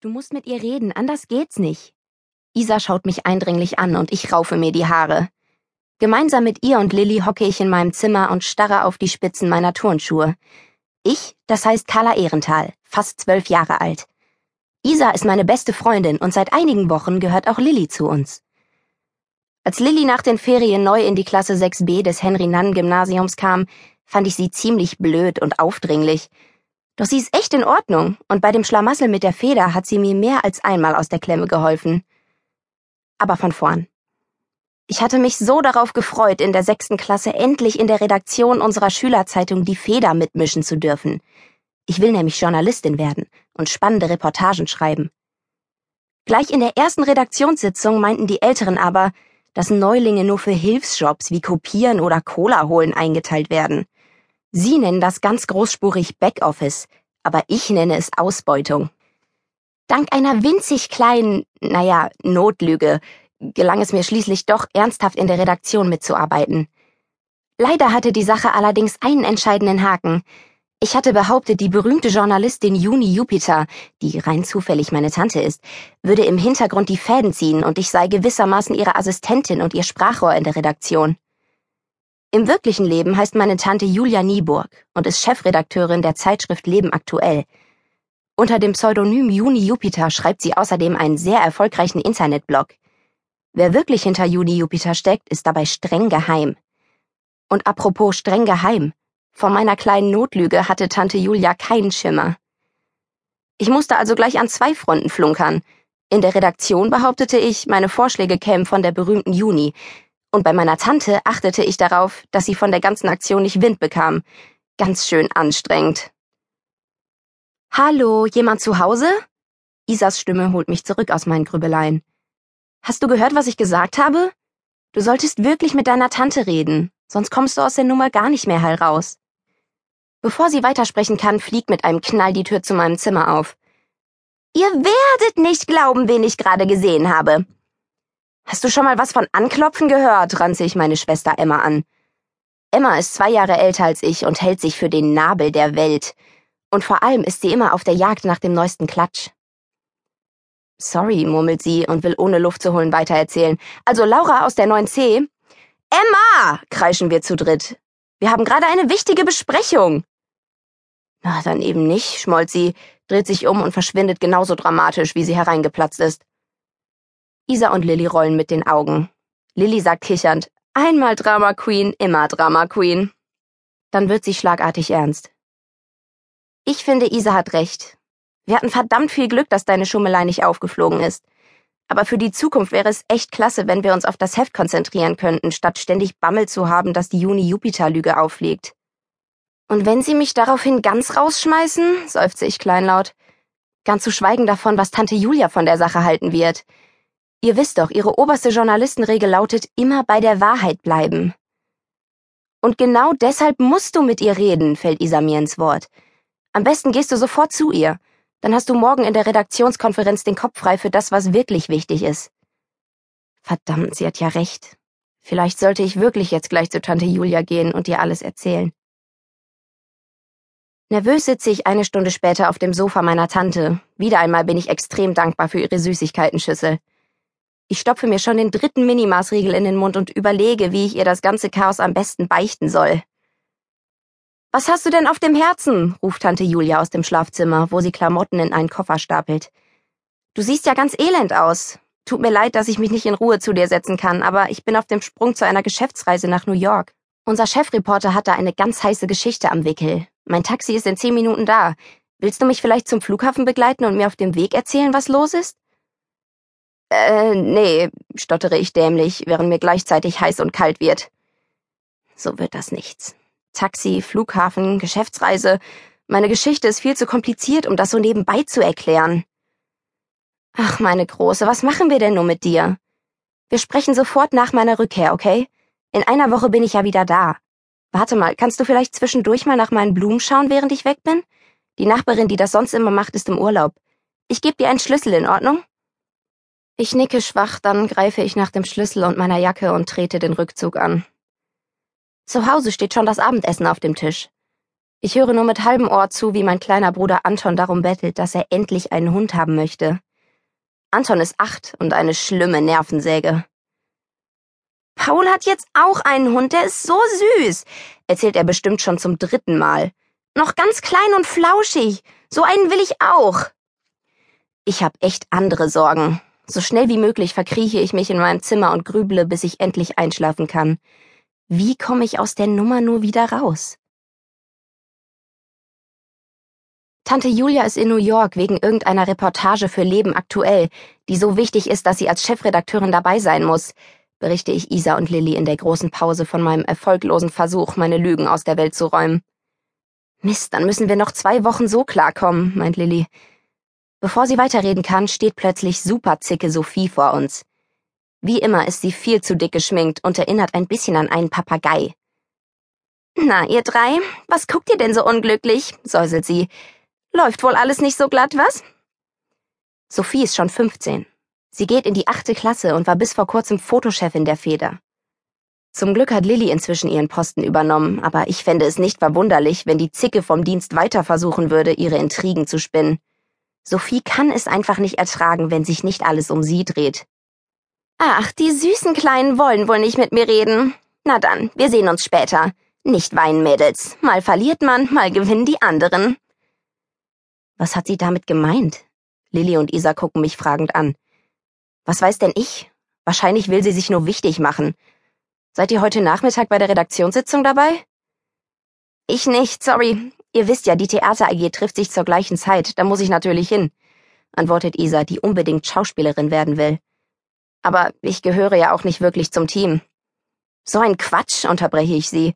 Du musst mit ihr reden, anders geht's nicht. Isa schaut mich eindringlich an und ich raufe mir die Haare. Gemeinsam mit ihr und Lilly hocke ich in meinem Zimmer und starre auf die Spitzen meiner Turnschuhe. Ich, das heißt Carla Ehrenthal, fast zwölf Jahre alt. Isa ist meine beste Freundin und seit einigen Wochen gehört auch Lilly zu uns. Als Lilly nach den Ferien neu in die Klasse 6b des Henry-Nann-Gymnasiums kam, fand ich sie ziemlich blöd und aufdringlich. Doch sie ist echt in Ordnung und bei dem Schlamassel mit der Feder hat sie mir mehr als einmal aus der Klemme geholfen. Aber von vorn. Ich hatte mich so darauf gefreut, in der sechsten Klasse endlich in der Redaktion unserer Schülerzeitung die Feder mitmischen zu dürfen. Ich will nämlich Journalistin werden und spannende Reportagen schreiben. Gleich in der ersten Redaktionssitzung meinten die Älteren aber, dass Neulinge nur für Hilfsjobs wie Kopieren oder Cola holen eingeteilt werden. Sie nennen das ganz großspurig Backoffice, aber ich nenne es Ausbeutung. Dank einer winzig kleinen, naja, Notlüge gelang es mir schließlich doch ernsthaft in der Redaktion mitzuarbeiten. Leider hatte die Sache allerdings einen entscheidenden Haken. Ich hatte behauptet, die berühmte Journalistin Juni Jupiter, die rein zufällig meine Tante ist, würde im Hintergrund die Fäden ziehen und ich sei gewissermaßen ihre Assistentin und ihr Sprachrohr in der Redaktion. Im wirklichen Leben heißt meine Tante Julia Nieburg und ist Chefredakteurin der Zeitschrift Leben aktuell. Unter dem Pseudonym Juni Jupiter schreibt sie außerdem einen sehr erfolgreichen Internetblog. Wer wirklich hinter Juni Jupiter steckt, ist dabei streng geheim. Und apropos streng geheim, von meiner kleinen Notlüge hatte Tante Julia keinen Schimmer. Ich musste also gleich an zwei Fronten flunkern. In der Redaktion behauptete ich, meine Vorschläge kämen von der berühmten Juni, und bei meiner Tante achtete ich darauf, dass sie von der ganzen Aktion nicht Wind bekam. Ganz schön anstrengend. Hallo, jemand zu Hause? Isas Stimme holt mich zurück aus meinen Grübeleien. Hast du gehört, was ich gesagt habe? Du solltest wirklich mit deiner Tante reden, sonst kommst du aus der Nummer gar nicht mehr heil raus. Bevor sie weitersprechen kann, fliegt mit einem Knall die Tür zu meinem Zimmer auf. Ihr werdet nicht glauben, wen ich gerade gesehen habe. Hast du schon mal was von Anklopfen gehört? ranze ich meine Schwester Emma an. Emma ist zwei Jahre älter als ich und hält sich für den Nabel der Welt. Und vor allem ist sie immer auf der Jagd nach dem neuesten Klatsch. Sorry, murmelt sie und will ohne Luft zu holen weitererzählen. Also Laura aus der 9C. Emma! kreischen wir zu dritt. Wir haben gerade eine wichtige Besprechung. Na, dann eben nicht, schmollt sie, dreht sich um und verschwindet genauso dramatisch, wie sie hereingeplatzt ist. Isa und Lilly rollen mit den Augen. Lilly sagt kichernd, einmal Drama Queen, immer Drama Queen. Dann wird sie schlagartig ernst. Ich finde, Isa hat recht. Wir hatten verdammt viel Glück, dass deine Schummelei nicht aufgeflogen ist. Aber für die Zukunft wäre es echt klasse, wenn wir uns auf das Heft konzentrieren könnten, statt ständig Bammel zu haben, dass die Juni-Jupiter-Lüge aufliegt. Und wenn sie mich daraufhin ganz rausschmeißen, seufze ich kleinlaut, ganz zu schweigen davon, was Tante Julia von der Sache halten wird. Ihr wisst doch, ihre oberste Journalistenregel lautet immer bei der Wahrheit bleiben. Und genau deshalb musst du mit ihr reden, fällt Isa mir ins Wort. Am besten gehst du sofort zu ihr. Dann hast du morgen in der Redaktionskonferenz den Kopf frei für das, was wirklich wichtig ist. Verdammt, sie hat ja recht. Vielleicht sollte ich wirklich jetzt gleich zu Tante Julia gehen und ihr alles erzählen. Nervös sitze ich eine Stunde später auf dem Sofa meiner Tante. Wieder einmal bin ich extrem dankbar für ihre Süßigkeitenschüssel. Ich stopfe mir schon den dritten Minimaßriegel in den Mund und überlege, wie ich ihr das ganze Chaos am besten beichten soll. Was hast du denn auf dem Herzen? ruft Tante Julia aus dem Schlafzimmer, wo sie Klamotten in einen Koffer stapelt. Du siehst ja ganz elend aus. Tut mir leid, dass ich mich nicht in Ruhe zu dir setzen kann, aber ich bin auf dem Sprung zu einer Geschäftsreise nach New York. Unser Chefreporter hat da eine ganz heiße Geschichte am Wickel. Mein Taxi ist in zehn Minuten da. Willst du mich vielleicht zum Flughafen begleiten und mir auf dem Weg erzählen, was los ist? Äh, nee, stottere ich dämlich, während mir gleichzeitig heiß und kalt wird. So wird das nichts. Taxi, Flughafen, Geschäftsreise. Meine Geschichte ist viel zu kompliziert, um das so nebenbei zu erklären. Ach, meine Große, was machen wir denn nur mit dir? Wir sprechen sofort nach meiner Rückkehr, okay? In einer Woche bin ich ja wieder da. Warte mal, kannst du vielleicht zwischendurch mal nach meinen Blumen schauen, während ich weg bin? Die Nachbarin, die das sonst immer macht, ist im Urlaub. Ich gebe dir einen Schlüssel, in Ordnung? Ich nicke schwach, dann greife ich nach dem Schlüssel und meiner Jacke und trete den Rückzug an. Zu Hause steht schon das Abendessen auf dem Tisch. Ich höre nur mit halbem Ohr zu, wie mein kleiner Bruder Anton darum bettelt, dass er endlich einen Hund haben möchte. Anton ist acht und eine schlimme Nervensäge. Paul hat jetzt auch einen Hund, der ist so süß, erzählt er bestimmt schon zum dritten Mal. Noch ganz klein und flauschig. So einen will ich auch. Ich hab echt andere Sorgen. So schnell wie möglich verkrieche ich mich in meinem Zimmer und grüble, bis ich endlich einschlafen kann. Wie komme ich aus der Nummer nur wieder raus? Tante Julia ist in New York wegen irgendeiner Reportage für Leben aktuell, die so wichtig ist, dass sie als Chefredakteurin dabei sein muss, berichte ich Isa und Lilly in der großen Pause von meinem erfolglosen Versuch, meine Lügen aus der Welt zu räumen. Mist, dann müssen wir noch zwei Wochen so klarkommen, meint Lilly. Bevor sie weiterreden kann, steht plötzlich superzicke Sophie vor uns. Wie immer ist sie viel zu dick geschminkt und erinnert ein bisschen an einen Papagei. Na, ihr drei, was guckt ihr denn so unglücklich? säuselt sie. Läuft wohl alles nicht so glatt, was? Sophie ist schon 15. Sie geht in die achte Klasse und war bis vor kurzem Fotochefin der Feder. Zum Glück hat Lilly inzwischen ihren Posten übernommen, aber ich fände es nicht verwunderlich, wenn die Zicke vom Dienst weiter versuchen würde, ihre Intrigen zu spinnen. Sophie kann es einfach nicht ertragen, wenn sich nicht alles um sie dreht. Ach, die süßen Kleinen wollen wohl nicht mit mir reden. Na dann, wir sehen uns später. Nicht weinen, Mädels. Mal verliert man, mal gewinnen die anderen. Was hat sie damit gemeint? Lilly und Isa gucken mich fragend an. Was weiß denn ich? Wahrscheinlich will sie sich nur wichtig machen. Seid ihr heute Nachmittag bei der Redaktionssitzung dabei? Ich nicht, sorry. Ihr wisst ja, die Theater AG trifft sich zur gleichen Zeit, da muss ich natürlich hin, antwortet Isa, die unbedingt Schauspielerin werden will. Aber ich gehöre ja auch nicht wirklich zum Team. So ein Quatsch, unterbreche ich sie.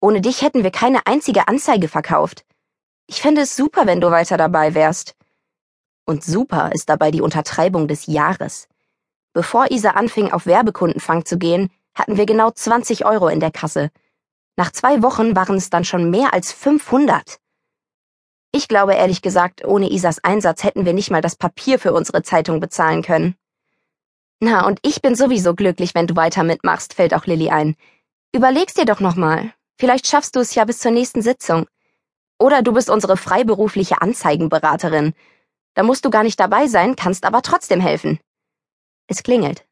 Ohne dich hätten wir keine einzige Anzeige verkauft. Ich fände es super, wenn du weiter dabei wärst. Und super ist dabei die Untertreibung des Jahres. Bevor Isa anfing, auf Werbekundenfang zu gehen, hatten wir genau 20 Euro in der Kasse. Nach zwei Wochen waren es dann schon mehr als 500. Ich glaube ehrlich gesagt, ohne Isas Einsatz hätten wir nicht mal das Papier für unsere Zeitung bezahlen können. Na, und ich bin sowieso glücklich, wenn du weiter mitmachst, fällt auch Lilly ein. Überleg's dir doch nochmal. Vielleicht schaffst du es ja bis zur nächsten Sitzung. Oder du bist unsere freiberufliche Anzeigenberaterin. Da musst du gar nicht dabei sein, kannst aber trotzdem helfen. Es klingelt.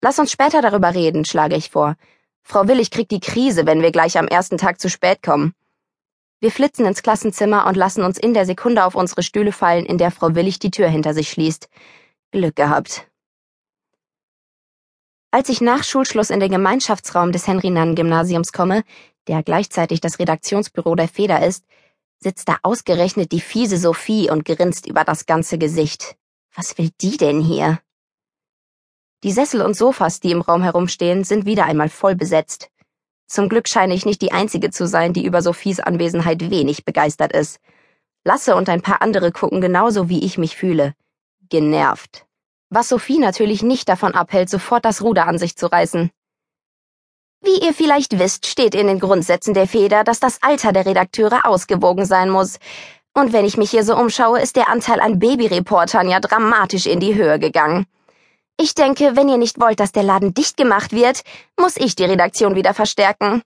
Lass uns später darüber reden, schlage ich vor. Frau Willig kriegt die Krise, wenn wir gleich am ersten Tag zu spät kommen. Wir flitzen ins Klassenzimmer und lassen uns in der Sekunde auf unsere Stühle fallen, in der Frau Willig die Tür hinter sich schließt. Glück gehabt. Als ich nach Schulschluss in den Gemeinschaftsraum des Henry-Nann-Gymnasiums komme, der gleichzeitig das Redaktionsbüro der Feder ist, sitzt da ausgerechnet die fiese Sophie und grinst über das ganze Gesicht. Was will die denn hier? Die Sessel und Sofas, die im Raum herumstehen, sind wieder einmal voll besetzt. Zum Glück scheine ich nicht die Einzige zu sein, die über Sophies Anwesenheit wenig begeistert ist. Lasse und ein paar andere gucken genauso, wie ich mich fühle. Genervt. Was Sophie natürlich nicht davon abhält, sofort das Ruder an sich zu reißen. Wie ihr vielleicht wisst, steht in den Grundsätzen der Feder, dass das Alter der Redakteure ausgewogen sein muss. Und wenn ich mich hier so umschaue, ist der Anteil an Babyreportern ja dramatisch in die Höhe gegangen. Ich denke, wenn ihr nicht wollt, dass der Laden dicht gemacht wird, muss ich die Redaktion wieder verstärken.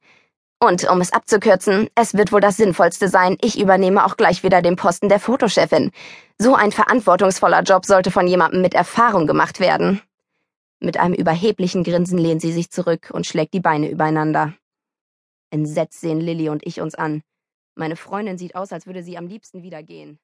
Und um es abzukürzen, es wird wohl das Sinnvollste sein, ich übernehme auch gleich wieder den Posten der Fotochefin. So ein verantwortungsvoller Job sollte von jemandem mit Erfahrung gemacht werden. Mit einem überheblichen Grinsen lehnt sie sich zurück und schlägt die Beine übereinander. Entsetzt sehen Lilly und ich uns an. Meine Freundin sieht aus, als würde sie am liebsten wieder gehen.